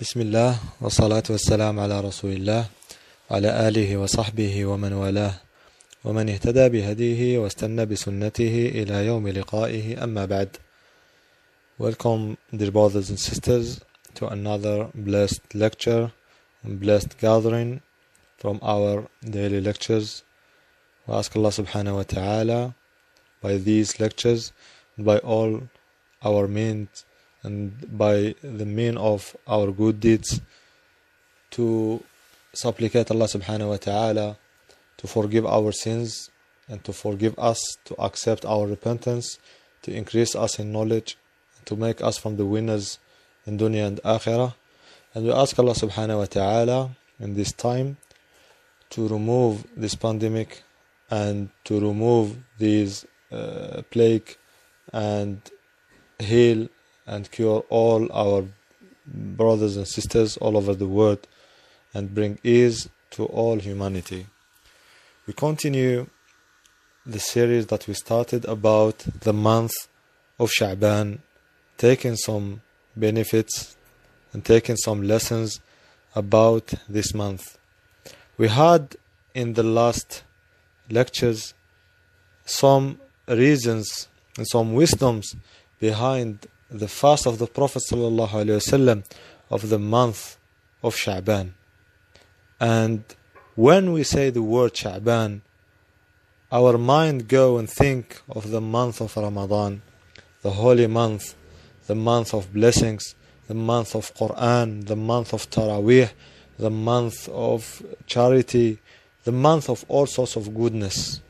بسم الله والصلاة والسلام على رسول الله وعلى آله وصحبه ومن والاه ومن اهتدى بهديه واستنى بسنته إلى يوم لقائه أما بعد Welcome dear brothers and sisters to another blessed lecture and blessed gathering from our daily lectures We ask Allah subhanahu wa ta'ala by these lectures by all our means and by the mean of our good deeds to supplicate Allah subhanahu wa ta'ala to forgive our sins and to forgive us, to accept our repentance, to increase us in knowledge, to make us from the winners in dunya and akhirah. And we ask Allah subhanahu wa ta'ala in this time to remove this pandemic and to remove these uh, plague and heal and cure all our brothers and sisters all over the world and bring ease to all humanity. We continue the series that we started about the month of Sha'ban, taking some benefits and taking some lessons about this month. We had in the last lectures some reasons and some wisdoms behind the fast of the Prophet ﷺ of the month of Sha'ban. And when we say the word Sha'ban, our mind go and think of the month of Ramadan, the holy month, the month of blessings, the month of Quran, the month of Taraweeh, the month of charity, the month of all sorts of goodness.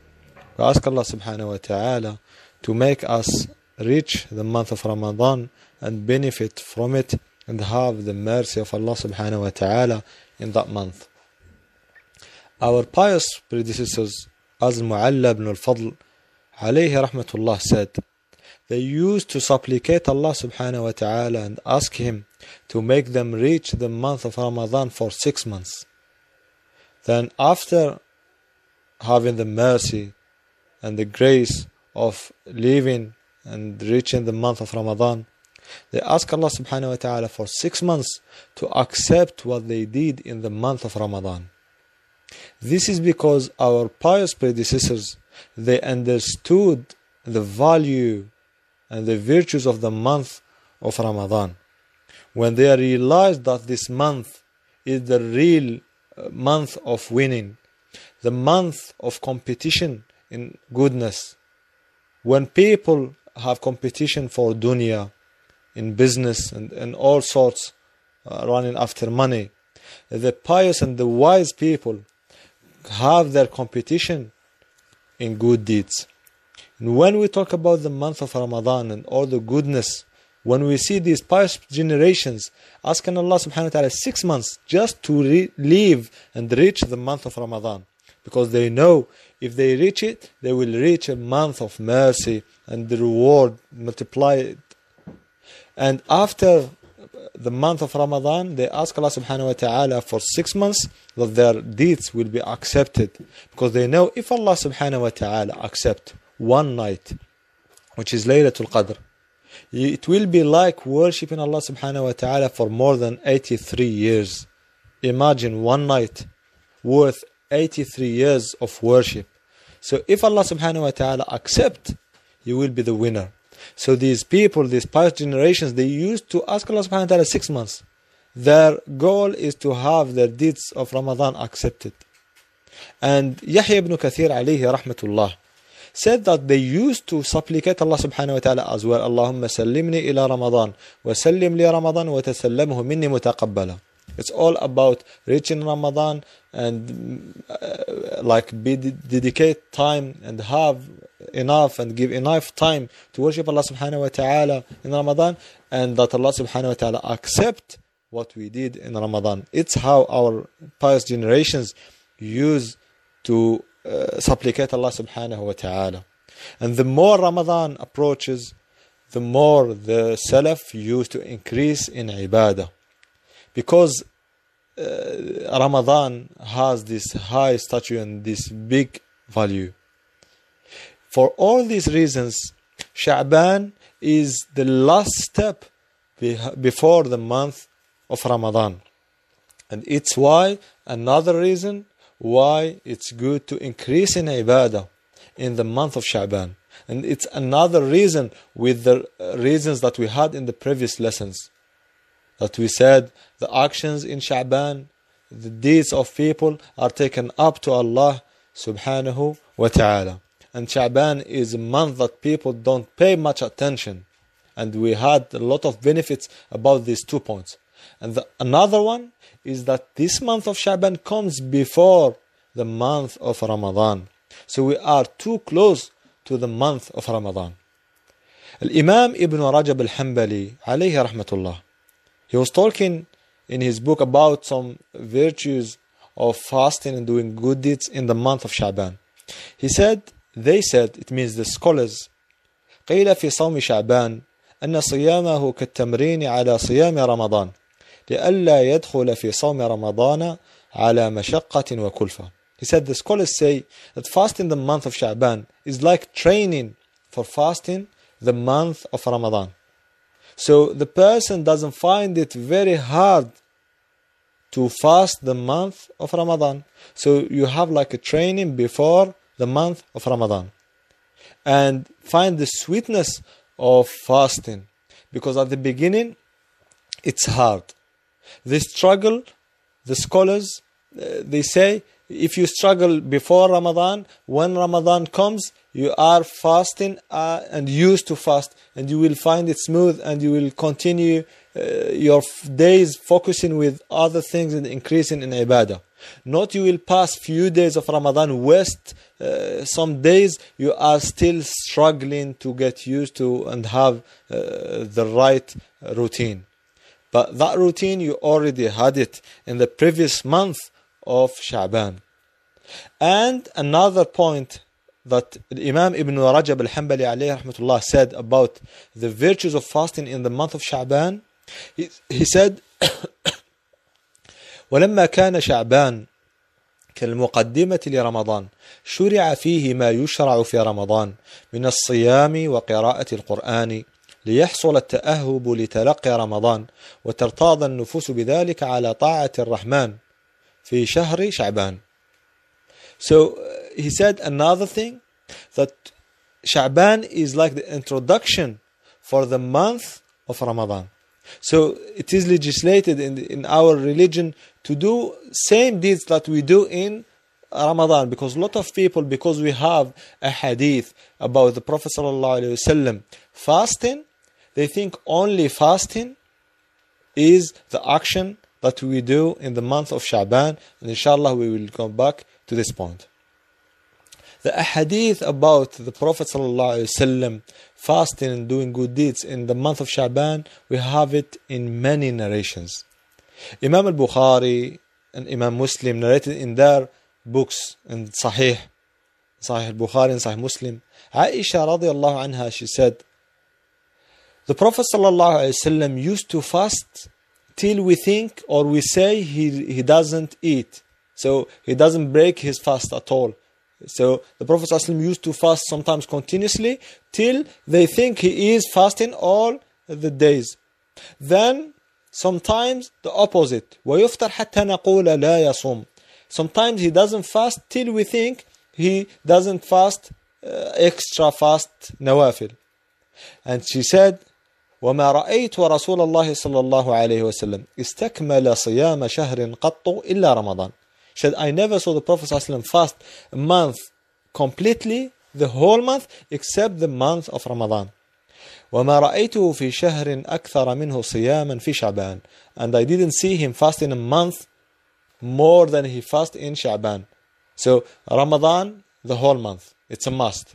We ask Allah subhanahu wa ta'ala to make us reach the month of Ramadan and benefit from it and have the mercy of Allah subhanahu wa ta'ala in that month. Our pious predecessors, as Mu'alla ibn al-Fadl, alayhi rahmatullah said, they used to supplicate Allah subhanahu wa ta'ala and ask Him to make them reach the month of Ramadan for six months. Then after having the mercy and the grace of living and reaching the month of Ramadan, they ask Allah subhanahu wa ta'ala for six months to accept what they did in the month of Ramadan. This is because our pious predecessors they understood the value and the virtues of the month of Ramadan. When they realized that this month is the real uh, month of winning, the month of competition in goodness, when people have competition for dunya in business and, and all sorts uh, running after money. The pious and the wise people have their competition in good deeds. And when we talk about the month of ramadan and all the goodness when we see these pious generations asking allah subhanahu wa ta'ala six months just to re- live and reach the month of ramadan because they know if they reach it, they will reach a month of mercy and the reward multiplied. And after the month of Ramadan, they ask Allah subhanahu wa ta'ala for six months that their deeds will be accepted. Because they know if Allah subhanahu wa ta'ala accept one night, which is Laylatul Qadr, it will be like worshipping Allah subhanahu wa ta'ala for more than 83 years. Imagine one night worth 83 years of worship. So if Allah subhanahu wa ta'ala accept, you will be the winner. So these people, these past generations, they used to ask Allah subhanahu wa ta'ala six months. Their goal is to have their deeds of Ramadan accepted. And Yahya ibn Kathir alayhi rahmatullah said that they used to supplicate Allah subhanahu wa ta'ala as well. Allahumma sallimni ila Ramadan wa sallim li Ramadan wa tasallamhu minni mutaqabbala. It's all about reaching Ramadan and uh, like be dedicate time and have enough and give enough time to worship Allah subhanahu wa ta'ala in Ramadan and that Allah subhanahu wa ta'ala accept what we did in Ramadan. It's how our past generations use to uh, supplicate Allah subhanahu wa ta'ala. And the more Ramadan approaches, the more the Salaf used to increase in ibadah. Because uh, Ramadan has this high stature and this big value. For all these reasons, Sha'ban is the last step before the month of Ramadan. And it's why another reason why it's good to increase in ibadah in the month of Sha'ban. And it's another reason with the reasons that we had in the previous lessons. That we said the actions in Sha'ban, the deeds of people are taken up to Allah subhanahu wa ta'ala. And Sha'ban is a month that people don't pay much attention. And we had a lot of benefits about these two points. And the, another one is that this month of Sha'ban comes before the month of Ramadan. So we are too close to the month of Ramadan. Imam Ibn Rajab al-Hanbali alayhi rahmatullah he was talking in his book about some virtues of fasting and doing good deeds in the month of Sha'ban. He said, they said, it means the scholars, قيل في صوم شعبان أن صيامه كالتمرين على صيام رمضان لئلا يدخل في صوم رمضان على مشقة وكلفة. He said the scholars say that fasting the month of Sha'ban is like training for fasting the month of Ramadan. So the person doesn't find it very hard to fast the month of Ramadan. So you have like a training before the month of Ramadan. And find the sweetness of fasting. Because at the beginning, it's hard. The struggle, the scholars, they say, if you struggle before Ramadan, when Ramadan comes, you are fasting uh, and used to fast, and you will find it smooth, and you will continue uh, your days focusing with other things and increasing in ibadah. Not you will pass few days of Ramadan, waste uh, some days, you are still struggling to get used to and have uh, the right routine. But that routine, you already had it in the previous month of Sha'ban. And another point that Imam Ibn Rajab al-Hanbali alayhi rahmatullah said about the virtues of fasting in the month of Sha'ban, he, he said, ولما كان شعبان كالمقدمة لرمضان شرع فيه ما يشرع في رمضان من الصيام وقراءة القرآن ليحصل التأهب لتلقي رمضان وترتاض النفوس بذلك على طاعة الرحمن في شهر شعبان So he said another thing that Sha'ban is like the introduction for the month of Ramadan. So it is legislated in, in our religion to do same deeds that we do in Ramadan because a lot of people because we have a hadith about the Prophet ﷺ fasting they think only fasting is the action that we do in the month of Sha'ban and inshallah we will come back to this point. The hadith about the Prophet ﷺ fasting and doing good deeds in the month of Sha'ban, we have it in many narrations. Imam al-Bukhari and Imam Muslim narrated in their books in Sahih, Sahih al-Bukhari and Sahih Muslim. Aisha radiallahu anha, she said, the Prophet ﷺ used to fast till we think or we say he, he doesn't eat. So he doesn't break his fast at all. So the Prophet ﷺ used to fast sometimes continuously till they think he is fasting all the days. Then sometimes the opposite. ويفطر حتى نقول لا يصوم. Sometimes he doesn't fast till we think he doesn't fast uh, extra fast nawafil. And she said وما رأيت رسول الله صلى الله عليه وسلم استكمل صيام شهر قط إلا رمضان said, I never saw the Prophet ﷺ fast a month completely, the whole month, except the month of Ramadan. وما رأيته في شهر أكثر منه صياما في شعبان and I didn't see him fast in a month more than he fast in Sha'ban. So Ramadan, the whole month, it's a must.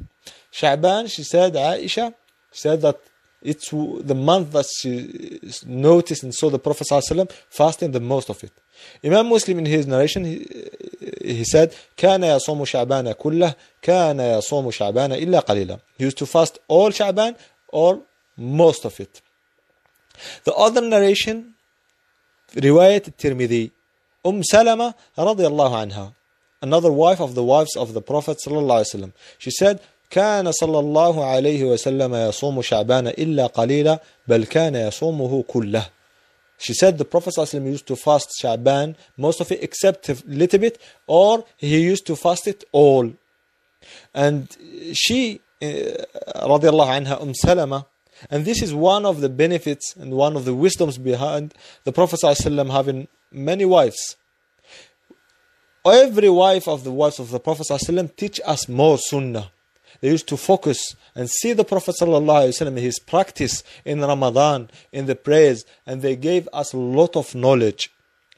Sha'ban, she said, Aisha, she said that it's the month that she noticed and saw the Prophet ﷺ fasting the most of it. Imam Muslim in his narration he, he said كان يصوم شعبان كله كان يصوم شعبان إلا قليلا He used to fast all Sha'ban or most of it. The other narration رواية الترمذي أم سلمة رضي الله عنها another wife of the wives of the Prophet صلى الله عليه وسلم she said كان صلى الله عليه وسلم يصوم شعبان إلا قليلا بل كان يصومه كله She said the Prophet ﷺ used to fast Sha'ban, most of it except a little bit, or he used to fast it all. And she, uh, radiallahu anha, Umm Salama, and this is one of the benefits and one of the wisdoms behind the Prophet ﷺ having many wives. Every wife of the wives of the Prophet ﷺ teach us more sunnah. They used to focus and see the Prophet ﷺ, his practice in Ramadan, in the prayers, and they gave us a lot of knowledge.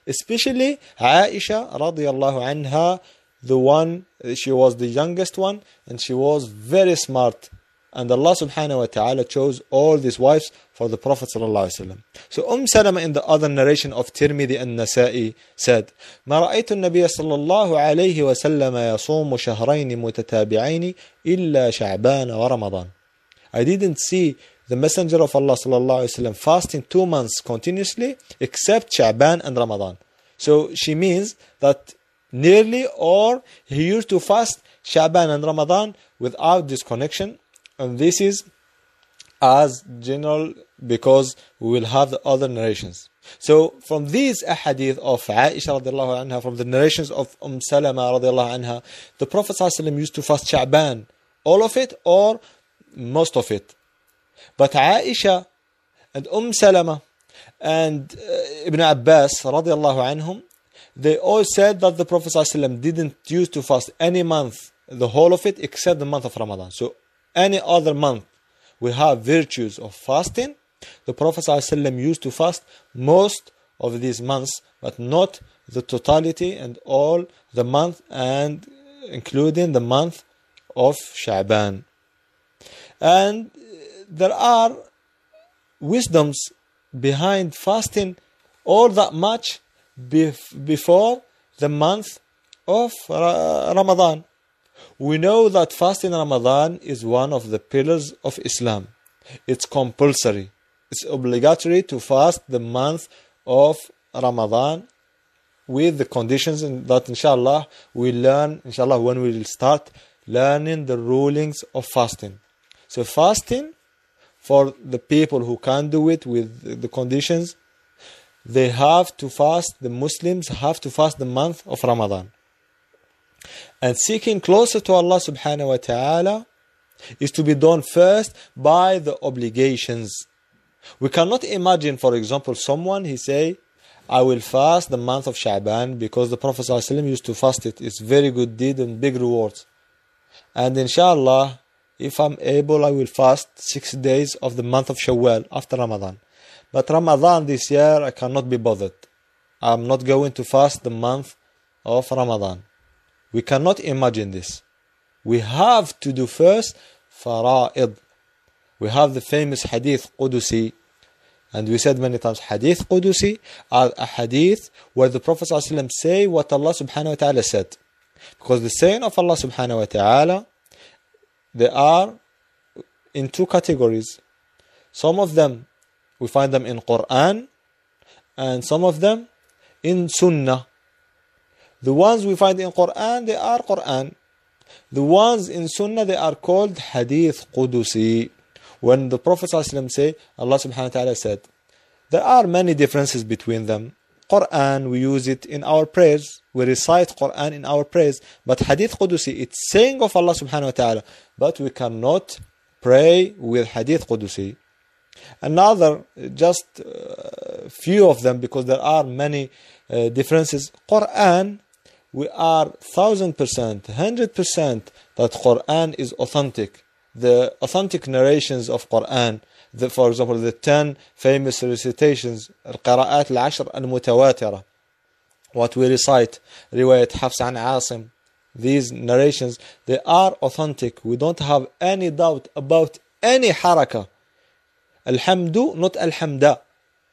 Especially Aisha radiallahu anha, the one, she was the youngest one, and she was very smart And Allah subhanahu wa ta'ala chose all these wives for the Prophet ﷺ. So Umm Salama in the other narration of Tirmidhi and Nasa'i said, ما رأيت النبي صلى الله عليه وسلم يصوم شهرين متتابعين إلا شعبان ورمضان. I didn't see the Messenger of Allah صلى الله عليه وسلم fasting two months continuously except Sha'ban and Ramadan. So she means that nearly or he used to fast Sha'ban and Ramadan without disconnection and this is as general because we will have the other narrations. So from these ahadith of Aisha radiallahu anha, from the narrations of Umm Salama radiallahu anha, the Prophet used to fast Sha'ban, all of it or most of it. But Aisha and Umm Salama and uh, Ibn Abbas radiallahu anhum, they all said that the Prophet didn't use to fast any month, the whole of it, except the month of Ramadan. So any other month we have virtues of fasting, the Prophet ﷺ used to fast most of these months, but not the totality and all the month and including the month of Sha'ban. And there are wisdoms behind fasting all that much before the month of Ramadan. We know that fasting Ramadan is one of the pillars of Islam. It's compulsory. It's obligatory to fast the month of Ramadan with the conditions that inshallah we learn inshallah when we will start learning the rulings of fasting. So fasting for the people who can't do it with the conditions they have to fast the Muslims have to fast the month of Ramadan. And seeking closer to Allah subhanahu wa ta'ala is to be done first by the obligations. We cannot imagine, for example, someone he say, I will fast the month of Sha'ban because the Prophet ﷺ used to fast it. It's very good deed and big rewards. And inshallah, if I'm able, I will fast six days of the month of Shawwal after Ramadan. But Ramadan this year, I cannot be bothered. I'm not going to fast the month of Ramadan. We cannot imagine this. We have to do first fara'id. We have the famous hadith Qudusi. And we said many times, hadith Qudusi are a hadith where the Prophet ﷺ say what Allah subhanahu wa ta'ala said. Because the saying of Allah subhanahu wa ta'ala, they are in two categories. Some of them, we find them in Quran, and some of them in Sunnah. The ones we find in Quran, they are Quran. The ones in Sunnah, they are called Hadith Qudusi. When the Prophet ﷺ say, Allah subhanahu wa ta'ala said, there are many differences between them. Quran, we use it in our prayers. We recite Quran in our prayers. But Hadith Qudusi, it's saying of Allah subhanahu wa ta'ala. But we cannot pray with Hadith Qudusi. Another, just uh, few of them, because there are many uh, differences. Quran, we are thousand percent, hundred percent that Quran is authentic. The authentic narrations of Quran, the, for example, the ten famous recitations, القراءات العشر المتواترة, what we recite, رواية حفص عن عاصم, these narrations, they are authentic. We don't have any doubt about any haraka. Alhamdu, not alhamda.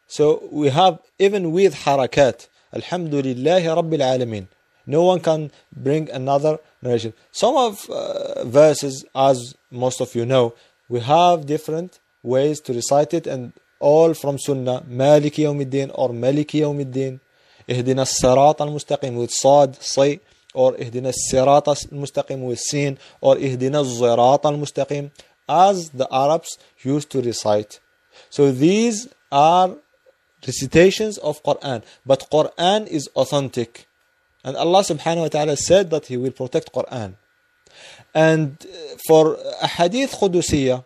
So we have even with harakat. Alhamdulillahi Rabbil Alameen. No one can bring another narration. Some of uh, verses, as most of you know, we have different ways to recite it, and all from Sunnah, Maliki Yawmiddin or Maliki Yawmiddin, Ihdina Sirat al-Mustaqim with Saad Say, or Ihdina Sirat al-Mustaqim with Sin, or Ihdina Zirat al-Mustaqim, as the Arabs used to recite. So these are recitations of Quran, but Quran is authentic. And Allah subhanahu wa ta'ala said that He will protect Quran. And for hadith Qudusiyya,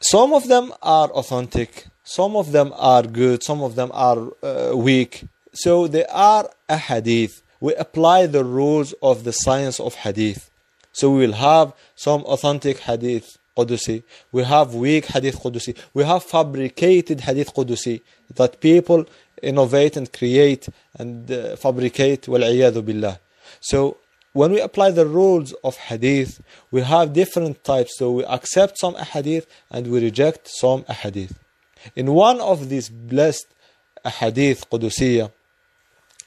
some of them are authentic, some of them are good, some of them are uh, weak. So they are a hadith. We apply the rules of the science of hadith. So we will have some authentic hadith Qudusi. We have weak hadith Qudusi. We have fabricated hadith Qudusi that people innovate and create and uh, fabricate. billah. So when we apply the rules of hadith, we have different types. So we accept some hadith and we reject some hadith. In one of these blessed hadith Qudusiyya,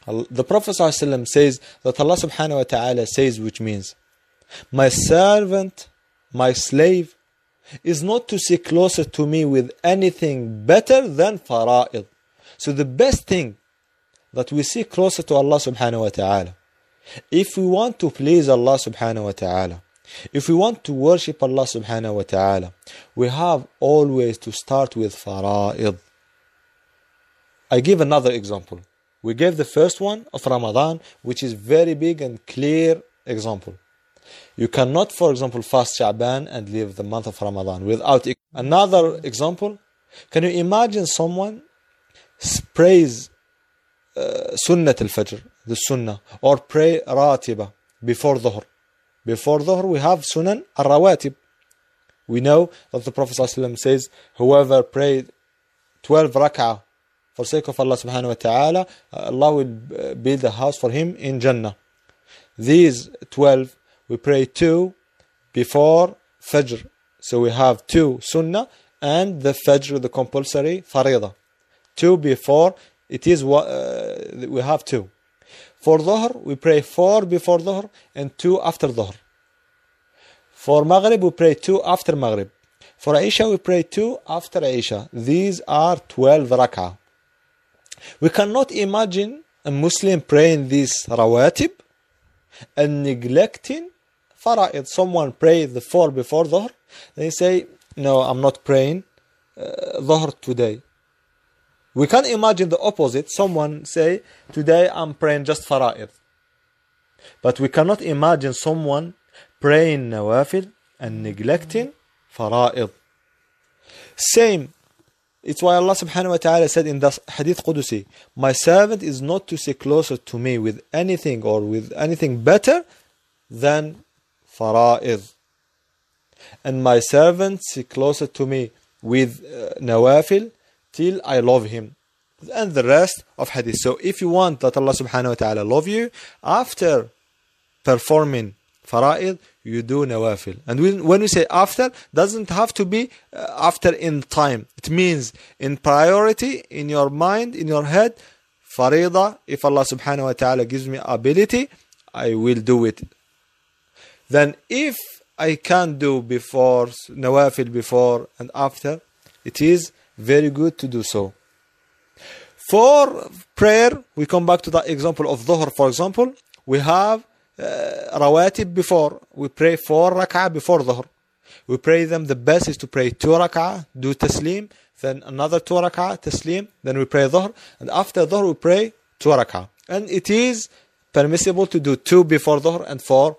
the Prophet ﷺ says that Allah subhanahu wa ta'ala says, which means, My servant, my slave, is not to see closer to me with anything better than fara'id. So the best thing that we see closer to Allah subhanahu wa ta'ala, if we want to please Allah subhanahu wa ta'ala, if we want to worship Allah subhanahu wa ta'ala, we have always to start with fara'id. I give another example. We gave the first one of Ramadan, which is very big and clear example. You cannot, for example, fast Sha'ban and leave the month of Ramadan without. Another example, can you imagine someone prays uh, Sunnat al-Fajr, the Sunnah, or pray Ratiba before Dhuhr? Before Dhuhr, we have Sunan al-Rawatib. We know that the Prophet ﷺ says, whoever prayed 12 rak'ah for sake of Allah subhanahu wa ta'ala, Allah will build a house for him in Jannah. These 12 we pray two before Fajr. So we have two Sunnah and the Fajr, the compulsory Farida. Two before, it is uh, we have two. For Dhuhr, we pray four before Dhuhr and two after Dhuhr. For Maghrib, we pray two after Maghrib. For Isha, we pray two after Isha. These are 12 rak'ah. We cannot imagine a Muslim praying these rawatib and neglecting fara'id, someone pray the four before Dhuhr, they say, no, I'm not praying uh, Dhuhr today. We can imagine the opposite. Someone say, today I'm praying just fara'id. But we cannot imagine someone praying nawafil and neglecting fara'id. Same. It's why Allah subhanahu wa ta'ala said in the hadith Qudusi, My servant is not to sit closer to me with anything or with anything better than fara'id. And my servant sit closer to me with uh, nawafil till I love him. And the rest of hadith. So if you want that Allah subhanahu wa ta'ala love you, after performing fara'id, you do nawafil. And when when we say after, doesn't have to be uh, after in time. It means in priority, in your mind, in your head, farida, if Allah subhanahu wa ta'ala gives me ability, I will do it then if I can't do before nawafil before and after it is very good to do so. For prayer we come back to the example of dhuhr for example. We have uh, rawatib before. We pray four rak'ah before dhuhr. We pray them the best is to pray two rak'ah do taslim then another two rak'ah taslim then we pray dhuhr. And after dhuhr we pray two rak'ah. And it is permissible to do two before dhuhr and four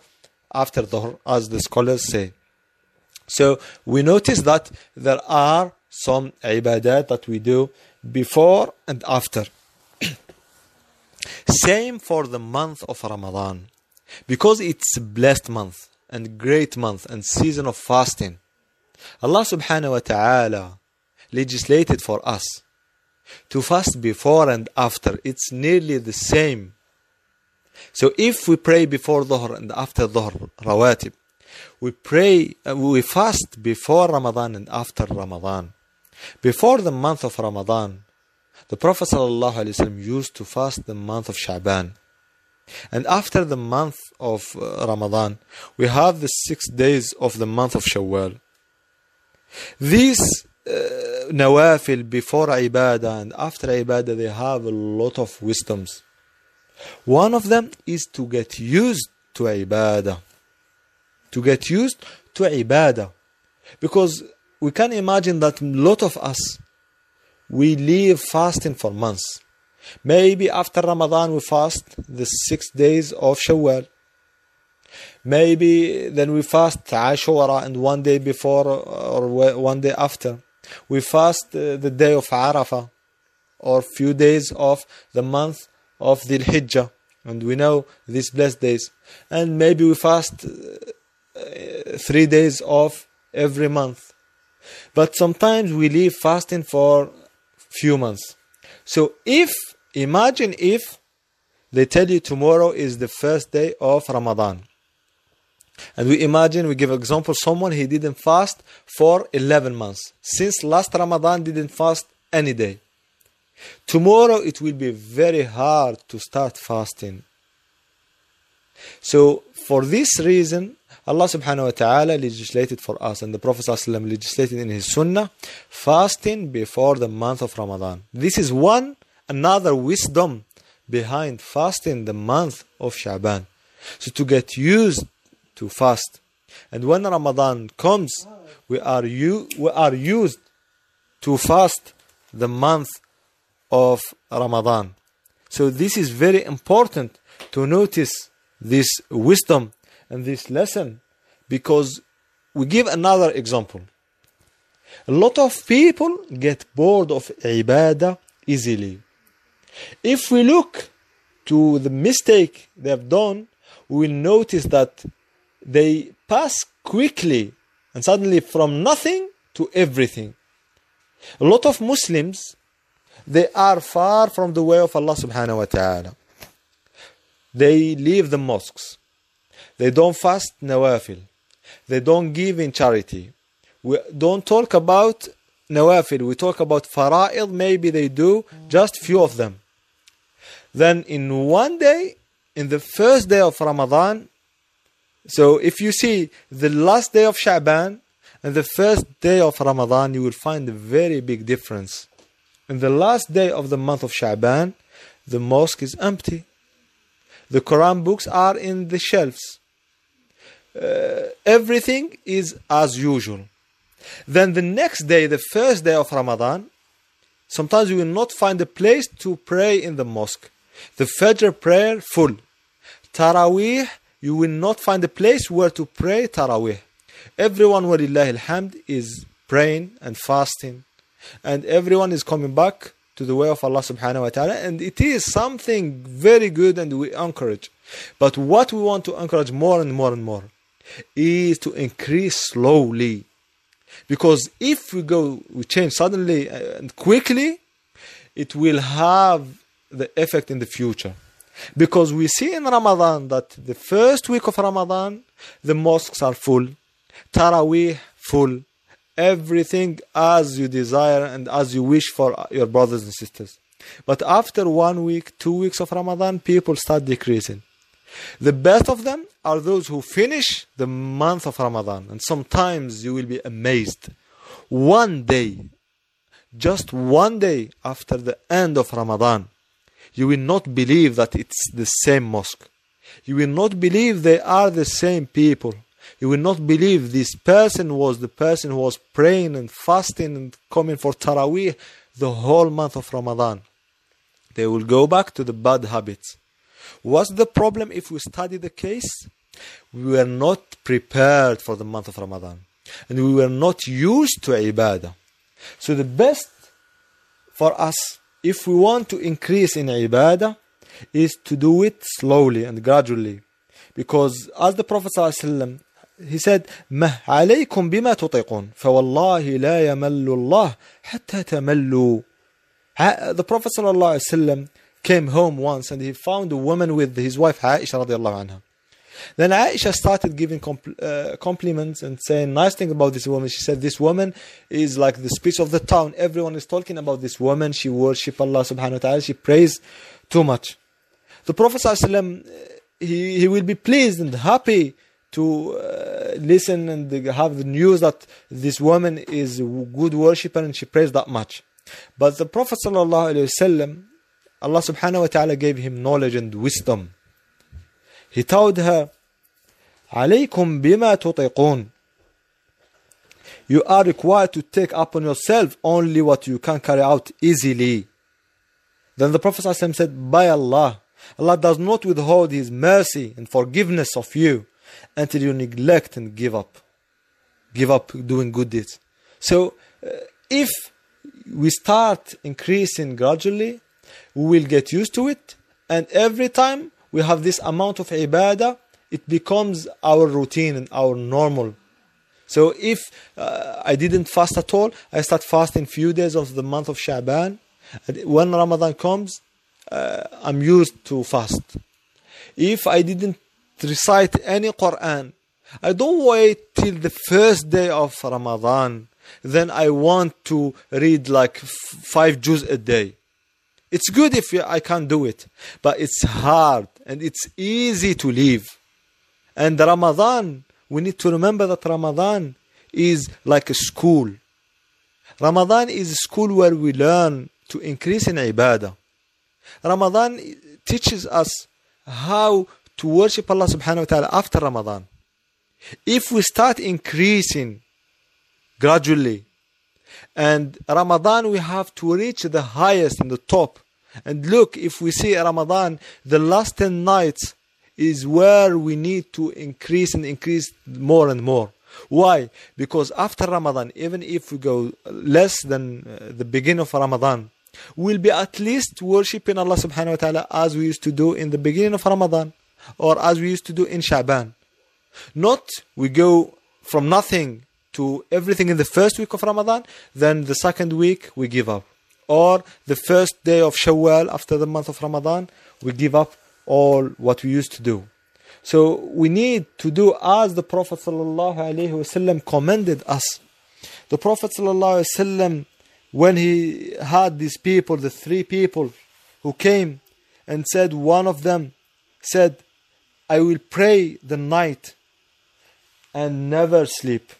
after Dhuhr, as the scholars say. So we notice that there are some ibadat that we do before and after. Same for the month of Ramadan. Because it's a blessed month and great month and season of fasting. Allah subhanahu wa ta'ala legislated for us to fast before and after. It's nearly the same so if we pray before Dhuhr and after Dhuhr, rawatib, we pray, uh, we fast before Ramadan and after Ramadan. Before the month of Ramadan, the Prophet ﷺ used to fast the month of Sha'ban. And after the month of uh, Ramadan, we have the six days of the month of Shawwal. These uh, nawafil before ibadah and after ibadah, they have a lot of wisdoms. One of them is to get used to ibadah. To get used to ibadah. Because we can imagine that a lot of us, we live fasting for months. Maybe after Ramadan we fast the six days of Shawwal. Maybe then we fast Ashura and one day before or one day after. We fast uh, the day of Arafah or few days of the month of Dhul Hijjah. And we know these blessed days. And maybe we fast uh, three days of every month. But sometimes we leave fasting for few months. So if imagine if they tell you tomorrow is the first day of Ramadan. And we imagine, we give example, someone he didn't fast for 11 months. Since last Ramadan didn't fast any day. Tomorrow it will be very hard to start fasting. So for this reason, Allah subhanahu wa ta'ala legislated for us and the Prophet legislated in his sunnah fasting before the month of Ramadan. This is one another wisdom behind fasting the month of Sha'ban. So to get used to fast. And when Ramadan comes, we are, u- we are used to fast the month of Ramadan. So this is very important to notice this wisdom and this lesson because we give another example. A lot of people get bored of ibadah easily. If we look to the mistake they have done, we will notice that they pass quickly and suddenly from nothing to everything. A lot of Muslims they are far from the way of Allah subhanahu wa ta'ala. They leave the mosques. They don't fast nawafil. They don't give in charity. We don't talk about nawafil. We talk about fara'id. Maybe they do just few of them. Then in one day, in the first day of Ramadan, so if you see the last day of Sha'ban and the first day of Ramadan, you will find a very big difference. In the last day of the month of Sha'ban, the mosque is empty. The Quran books are in the shelves. Uh, everything is as usual. Then the next day, the first day of Ramadan, sometimes you will not find a place to pray in the mosque. The Fajr prayer full. Taraweeh, you will not find a place where to pray Taraweeh. Everyone, walillahi alhamd, is praying and fasting. And everyone is coming back to the way of Allah subhanahu wa ta'ala. And it is something very good and we encourage. But what we want to encourage more and more and more is to increase slowly. Because if we go, we change suddenly uh, and quickly, it will have the effect in the future. Because we see in Ramadan that the first week of Ramadan, the mosques are full, Taraweeh full, everything as you desire and as you wish for your brothers and sisters. But after one week, two weeks of Ramadan, people start decreasing. The best of them are those who finish the month of Ramadan. And sometimes you will be amazed. One day, just one day after the end of Ramadan, you will not believe that it's the same mosque. You will not believe they are the same people. You will not believe this person was the person who was praying and fasting and coming for Taraweeh the whole month of Ramadan. They will go back to the bad habits. What's the problem if we study the case? We were not prepared for the month of Ramadan. And we were not used to ibadah. So the best for us, if we want to increase in ibadah, is to do it slowly and gradually. Because as the Prophet ﷺ, he said, مه عليكم بما تطيقون فوالله لا يمل الله حتى تملوا. The Prophet ﷺ came home once and he found a woman with his wife Aisha radiallahu anha. Then Aisha started giving compl- uh, compliments and saying nice things about this woman. She said, This woman is like the speech of the town. Everyone is talking about this woman. She worships Allah subhanahu wa ta'ala. She prays too much. The Prophet ﷺ, he, he will be pleased and happy to uh, listen and have the news that this woman is a good worshipper and she prays that much. But the Prophet ﷺ, Allah subhanahu wa ta'ala gave him knowledge and wisdom. He told her, عليكم بما تطيقون. You are required to take upon yourself only what you can carry out easily. Then the Prophet ﷺ said, By Allah, Allah does not withhold His mercy and forgiveness of you until you neglect and give up. Give up doing good deeds. So, uh, if we start increasing gradually, we will get used to it, and every time we have this amount of ibadah, it becomes our routine and our normal. So if uh, I didn't fast at all, I start fasting few days of the month of Shaban. And when Ramadan comes, uh, I'm used to fast. If I didn't recite any Quran, I don't wait till the first day of Ramadan. Then I want to read like five juz a day. It's good if I can do it, but it's hard and it's easy to leave. And Ramadan, we need to remember that Ramadan is like a school. Ramadan is a school where we learn to increase in ibadah. Ramadan teaches us how to worship Allah subhanahu wa ta'ala after Ramadan. If we start increasing gradually, and Ramadan we have to reach the highest and the top. And look, if we see Ramadan, the last 10 nights is where we need to increase and increase more and more. Why? Because after Ramadan, even if we go less than uh, the beginning of Ramadan, we'll be at least worshipping Allah subhanahu wa ta'ala as we used to do in the beginning of Ramadan or as we used to do in Shaban. Not we go from nothing to everything in the first week of Ramadan, then the second week we give up. Or the first day of Shawwal after the month of Ramadan, we give up all what we used to do. So we need to do as the Prophet ﷺ commanded us. The Prophet ﷺ, when he had these people, the three people who came and said, one of them said, I will pray the night and never sleep.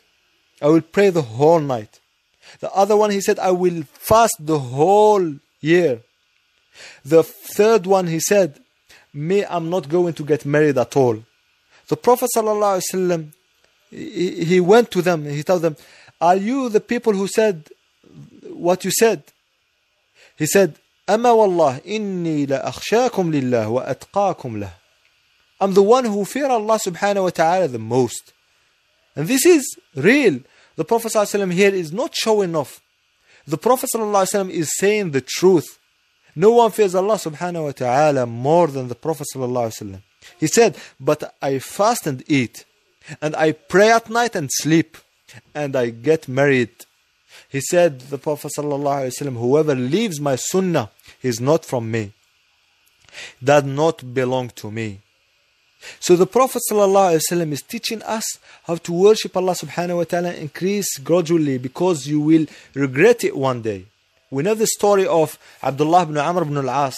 I will pray the whole night. The other one, he said, I will fast the whole year. The third one, he said, Me, I'm not going to get married at all. The Prophet ﷺ, he, he went to them, he told them, Are you the people who said what you said? He said, أما والله إني لأخشاكم لله وأتقاكم له. I'm the one who fear Allah subhanahu wa ta'ala the most. And this is real. The Prophet ﷺ here is not showing off. The Prophet ﷺ is saying the truth. No one fears Allah subhanahu wa ta'ala more than the Prophet ﷺ. He said, But I fast and eat, and I pray at night and sleep, and I get married. He said, the Prophet ﷺ, Whoever leaves my sunnah is not from me, does not belong to me. So the Prophet ﷺ is teaching us how to worship Allah subhanahu wa ta'ala increase gradually because you will regret it one day. We know the story of Abdullah ibn Amr ibn al-As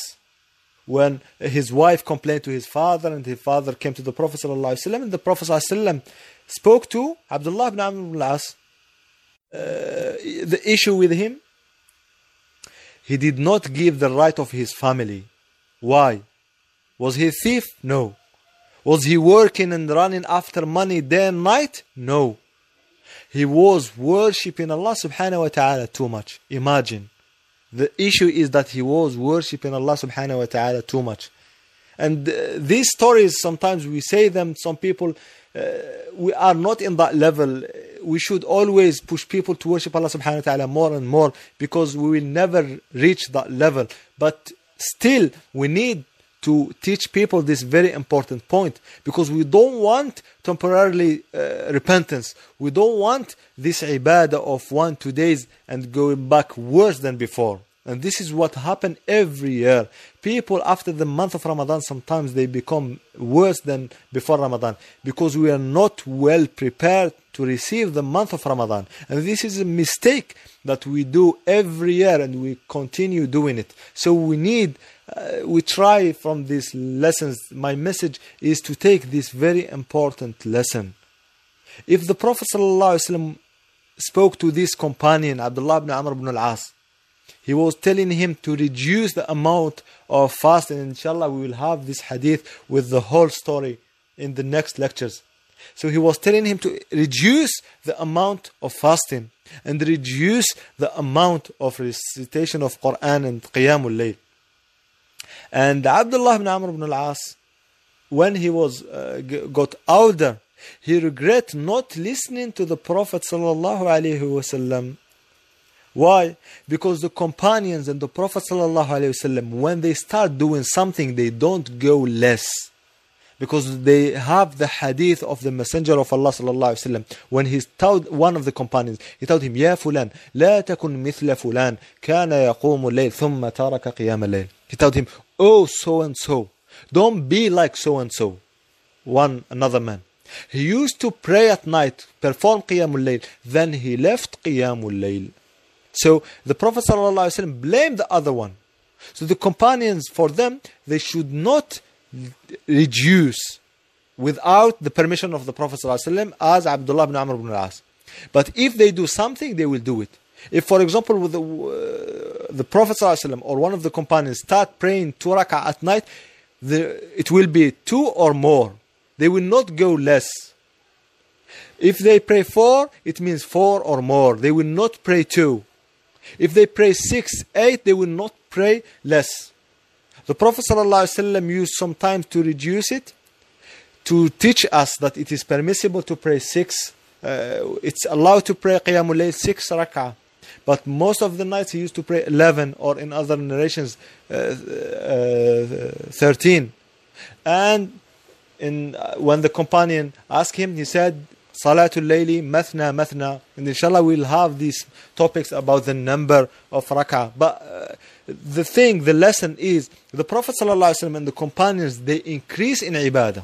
when his wife complained to his father and his father came to the Prophet ﷺ and the Prophet ﷺ spoke to Abdullah ibn Amr ibn al-As uh, the issue with him. He did not give the right of his family. Why? Was he a thief? No. Was he working and running after money day and night? No. He was worshipping Allah subhanahu wa ta'ala too much. Imagine. The issue is that he was worshipping Allah subhanahu wa ta'ala too much. And uh, these stories, sometimes we say them, some people, uh, we are not in that level. We should always push people to worship Allah subhanahu wa ta'ala more and more because we will never reach that level. But still, we need to teach people this very important point because we don't want temporarily uh, repentance. We don't want this ibadah of one, two days and going back worse than before. And this is what happened every year. People after the month of Ramadan, sometimes they become worse than before Ramadan because we are not well prepared to receive the month of Ramadan. And this is a mistake that we do every year and we continue doing it. So we need uh, we try from these lessons, my message is to take this very important lesson. If the Prophet ﷺ spoke to this companion, Abdullah ibn Amr ibn al-As, he was telling him to reduce the amount of fasting. Inshallah, we will have this hadith with the whole story in the next lectures. So he was telling him to reduce the amount of fasting and reduce the amount of recitation of Quran and Qiyamul Layl. And Abdullah ibn Amr ibn al-As, when he was uh, got older, he regret not listening to the Prophet sallallahu alaihi wasallam. Why? Because the companions and the Prophet sallallahu alaihi wasallam, when they start doing something, they don't go less because they have the hadith of the messenger of Allah sallallahu alaihi wasallam when he told one of the companions he told him يا فلان لا تكن مثل فلان كان يقوم الليل ثم ترك قيام الليل he told him oh so and so don't be like so and so one another man he used to pray at night perform قيام الليل then he left قيام الليل so the prophet sallallahu alaihi wasallam blamed the other one so the companions for them they should not reduce without the permission of the Prophet ﷺ as Abdullah ibn Amr ibn al-As. But if they do something, they will do it. If, for example, with the, uh, the Prophet ﷺ or one of the companions start praying two rak'ah at night, the, it will be two or more. They will not go less. If they pray four, it means four or more. They will not pray two. If they pray six, eight, they will not pray less. The Prophet ﷺ used some time to reduce it, to teach us that it is permissible to pray six. Uh, it's allowed to pray Qiyamul Layl six rak'ah. But most of the nights he used to pray 11 or in other narrations uh, uh, 13. And in, uh, when the companion asked him, he said, Salatul Layli, Mathna, Mathna. And inshallah we'll have these topics about the number of rak'ah. But uh, the thing, the lesson is, the Prophet ﷺ and the companions, they increase in ibadah.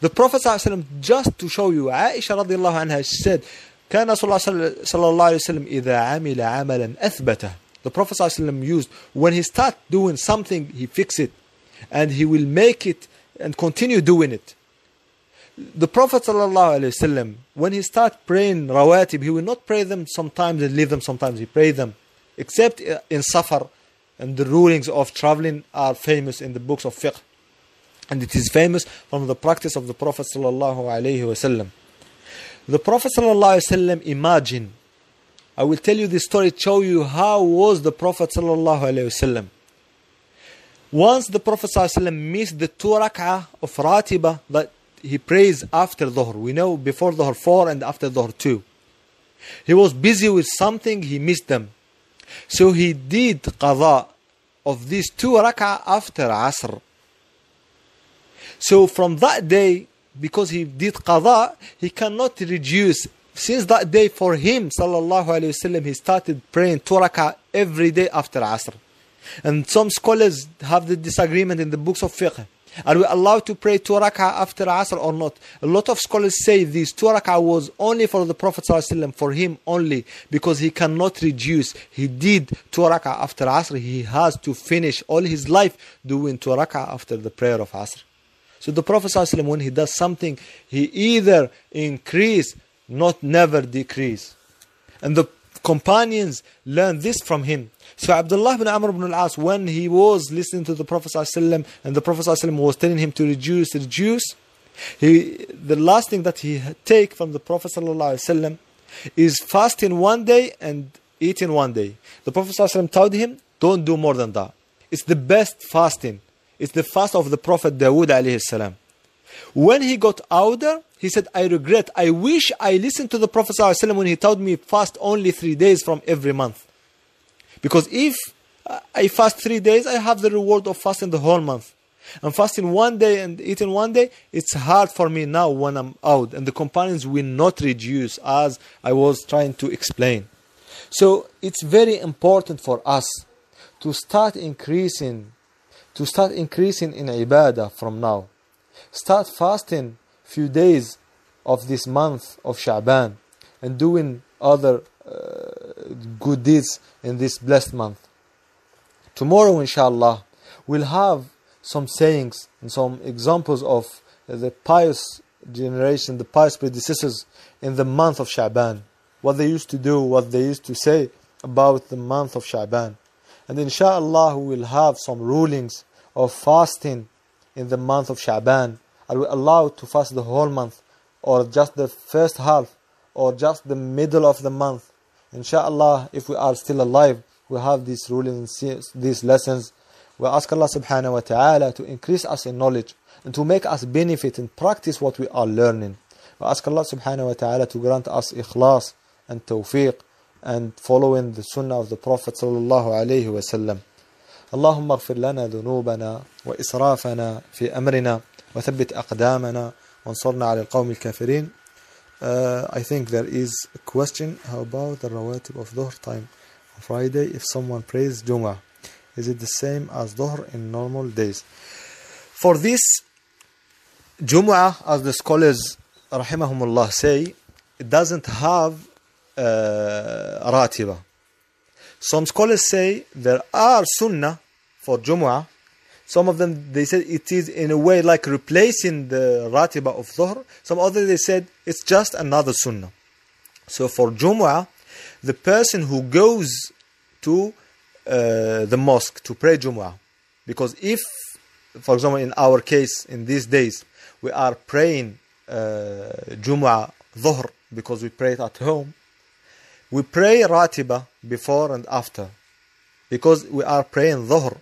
The Prophet ﷺ, just to show you, Aisha radiallahu anha, she said, كان صلى الله عليه وسلم إذا عمل عملا أثبته The Prophet ﷺ used, when he start doing something, he fix it. And he will make it and continue doing it. The Prophet ﷺ, when he start praying rawatib, he will not pray them sometimes and leave them sometimes. He pray them. Except in safar, and the rulings of traveling are famous in the books of fiqh. And it is famous from the practice of the Prophet ﷺ. The Prophet ﷺ imagine, I will tell you this story to show you how was the Prophet ﷺ. Once the Prophet ﷺ missed the two rak'ah of ratiba that he prays after dhuhr. We know before dhuhr 4 and after dhuhr 2. He was busy with something, he missed them. So he did qada of these two rak'ah after Asr. So from that day, because he did qada, he cannot reduce. Since that day for him, sallallahu alayhi wasallam, he started praying two rak'ah every day after Asr. And some scholars have the disagreement in the books of fiqh. Are we allowed to pray two rak'ah after Asr or not? A lot of scholars say this two rak'ah was only for the Prophet ﷺ, for him only, because he cannot reduce. He did two rak'ah after Asr. He has to finish all his life doing two rak'ah after the prayer of Asr. So the Prophet ﷺ, when he does something, he either increase, not never decrease. And the companions learn this from him. So Abdullah ibn Amr ibn al-As, when he was listening to the Prophet ﷺ and the Prophet ﷺ was telling him to reduce, reduce, he, the last thing that he take from the Prophet ﷺ is fasting one day and eating one day. The Prophet ﷺ told him, don't do more than that. It's the best fasting. It's the fast of the Prophet Dawood alayhi salam. When he got older, he said, I regret, I wish I listened to the Prophet ﷺ when he told me fast only three days from every month. Because if I fast three days, I have the reward of fasting the whole month. And fasting one day and eating one day, it's hard for me now when I'm out. And the companions will not reduce as I was trying to explain. So it's very important for us to start increasing, to start increasing in ibadah from now. Start fasting few days of this month of Sha'ban and doing other Uh, good deeds in this blessed month. Tomorrow, inshallah, we'll have some sayings and some examples of the pious generation, the pious predecessors in the month of Sha'ban. What they used to do, what they used to say about the month of Sha'ban. And inshallah, we will have some rulings of fasting in the month of Sha'ban. Are we allowed to fast the whole month or just the first half or just the middle of the month. Inshallah, if we are still alive, we have these rulings, these lessons. We ask Allah subhanahu wa ta'ala to increase us in knowledge and to make us benefit and practice what we are learning. We ask Allah subhanahu wa ta'ala to grant us ikhlas and tawfiq and following the sunnah of the Prophet sallallahu alayhi wa sallam. اللهم اغفر لنا ذنوبنا وإسرافنا في أمرنا وثبت أقدامنا وانصرنا على القوم الكافرين uh, I think there is a question how about the rawatib of Dhuhr time on Friday if someone prays Jum'ah is it the same as Dhuhr in normal days for this Jum'ah as the scholars rahimahumullah say it doesn't have uh, ratiba some scholars say there are sunnah for Jumu'ah. Some of them they said it is in a way like replacing the ratiba of Dhuhr. Some others they said it's just another sunnah. So for Jumu'ah, the person who goes to uh, the mosque to pray Jumu'ah, because if, for example, in our case in these days we are praying uh, Jumu'ah Dhuhr because we pray it at home, we pray Ratiba before and after because we are praying Dhuhr.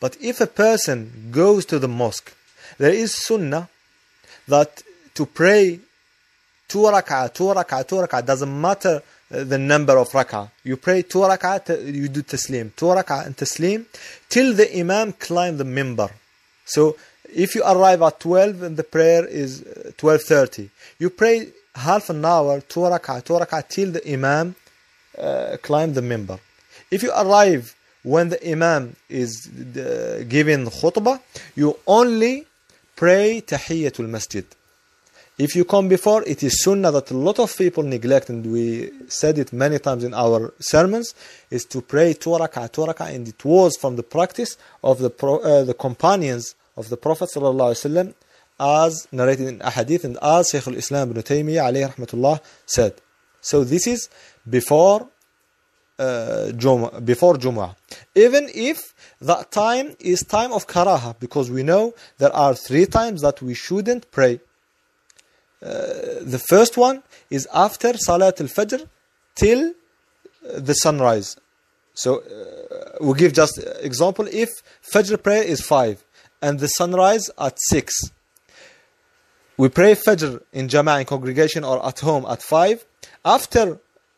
But if a person goes to the mosque, there is Sunnah that to pray two rak'ah, two rak'ah, two rak'ah, doesn't matter the number of rak'ah. You pray two rak'ah, you do taslim, two rak'ah and taslim, till the imam climb the mimbar. So if you arrive at 12 and the prayer is 12.30, you pray half an hour, two rak'ah, two rak'ah, till the imam uh, climb the mimbar. If you arrive when the imam is uh, giving khutbah, you only pray tahiyyatul masjid. If you come before, it is sunnah that a lot of people neglect, and we said it many times in our sermons, is to pray two rak'ah, and it was from the practice of the uh, the companions of the Prophet sallallahu as narrated in ahadith and as Shaykh al-Islam ibn Taymiyyah alayhi said. So this is before uh, before Jumu'ah. Even if that time is time of karaha, because we know there are three times that we shouldn't pray. Uh, the first one is after Salat al-Fajr till the sunrise. So uh, we give just example if Fajr prayer is 5 and the sunrise at 6. We pray Fajr in Jama'ah in congregation or at home at 5. After uh,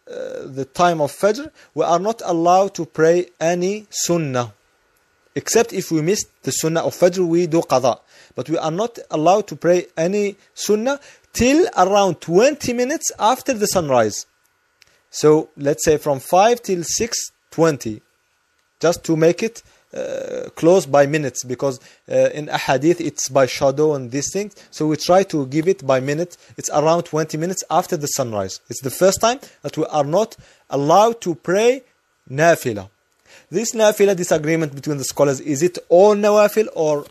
Uh, the time of Fajr, we are not allowed to pray any Sunnah. Except if we miss the Sunnah of Fajr, we do Qadha. But we are not allowed to pray any Sunnah till around 20 minutes after the sunrise. So let's say from 5 till 6.20. Just to make it uh, close by minutes because uh, in a hadith it's by shadow and these things. So we try to give it by minute. It's around 20 minutes after the sunrise. It's the first time that we are not allowed to pray nafila. This nafila disagreement between the scholars is it all nawafil or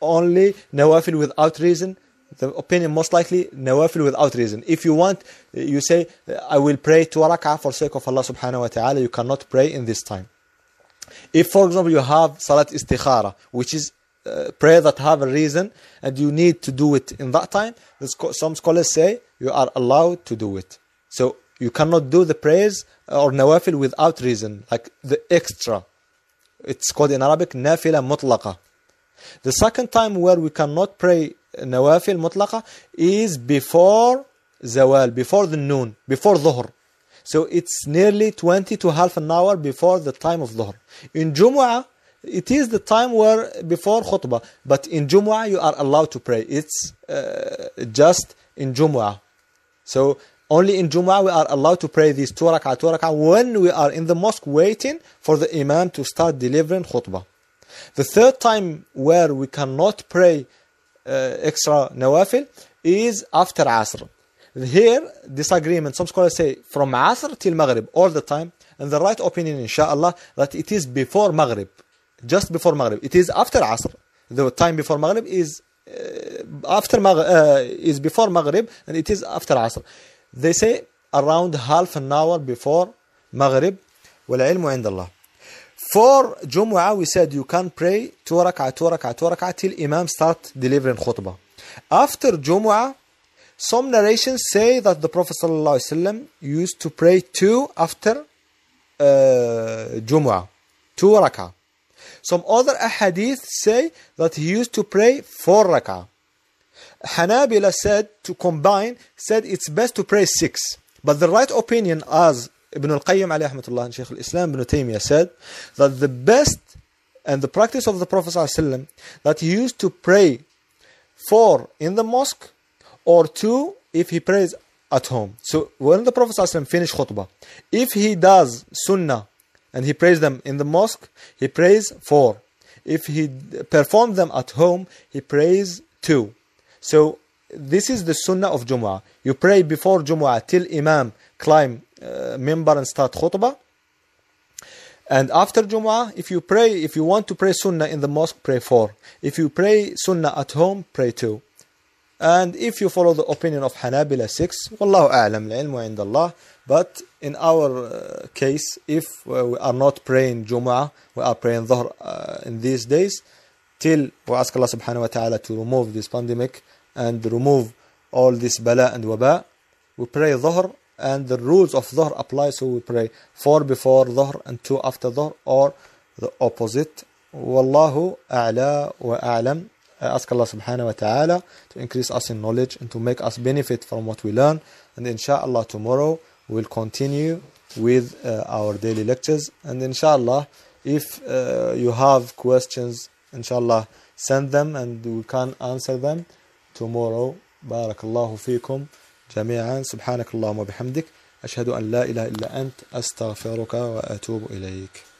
only nawafil without reason? The opinion most likely nawafil without reason. If you want you say i will pray two rak'ah for sake of allah subhanahu wa ta'ala. You cannot pray in this time if, for example, you have Salat Istikhara, which is uh, prayer that have a reason and you need to do it in that time, some scholars say you are allowed to do it. So you cannot do the prayers or nawafil without reason, like the extra. It's called in Arabic nafila mutlaqa. The second time where we cannot pray nawafil mutlaqa is before zawal, before the noon, before dhuhr. So it's nearly 20 to half an hour before the time of Dhuhr. In Jumu'ah, it is the time where before khutbah, but in Jumu'ah you are allowed to pray. It's uh, just in Jumu'ah. So only in Jumu'ah we are allowed to pray these two rak'ah, two rak'ah when we are in the mosque waiting for the Imam to start delivering khutbah. The third time where we cannot pray uh, extra nawafil is after Asr. Here, disagreement. Some scholars say from Asr till Maghrib, all the time. And the right opinion, inshallah, that it is before Maghrib. Just before Maghrib. It is after Asr. The time before Maghrib is uh, after Maghrib, uh, is before Maghrib, and it is after Asr. They say around half an hour before Maghrib. والعلم عند الله. For Jumu'ah, we said you can pray two rak'ah, two rak'ah, two rak'ah till Imam start delivering khutbah. After Jumu'ah, some narrations say that the Prophet ﷺ used to pray two after uh, Jumu'ah, two rak'ah. Some other ahadith say that he used to pray four rak'ah. Hanabila said to combine, said it's best to pray six. But the right opinion, as Ibn al-Qayyim alayhi rahmatullah and Shaykh al-Islam Ibn Taymiyyah said, that the best and the practice of the Prophet ﷺ, that he used to pray four in the mosque or two if he prays at home. So when the Prophet ﷺ finished khutbah, if he does sunnah and he prays them in the mosque, he prays four. If he performs them at home, he prays two. So this is the sunnah of Jumu'ah. You pray before Jumu'ah till Imam climb uh, mimbar and start khutbah. And after Jumu'ah, if you pray, if you want to pray Sunnah in the mosque, pray four. If you pray Sunnah at home, pray two. And if you follow the opinion of Hanabila, six. Wallahu a'lam, ilmu Allah. But in our uh, case, if uh, we are not praying Jumu'ah, we are praying Dhuhr uh, in these days, till we ask Allah subhanahu wa ta'ala to remove this pandemic and remove all this bala and waba, we pray Dhuhr and the rules of Dhuhr apply so we pray four before Dhuhr and two after Dhuhr or the opposite Wallahu a'la wa a'lam ask Allah subhanahu wa ta'ala to increase us in knowledge and to make us benefit from what we learn and inshallah tomorrow we'll continue with uh, our daily lectures and inshallah if uh, you have questions inshallah send them and we can answer them tomorrow بارك الله فيكم جميعا سبحانك اللهم وبحمدك أشهد أن لا إله إلا أنت أستغفرك وأتوب إليك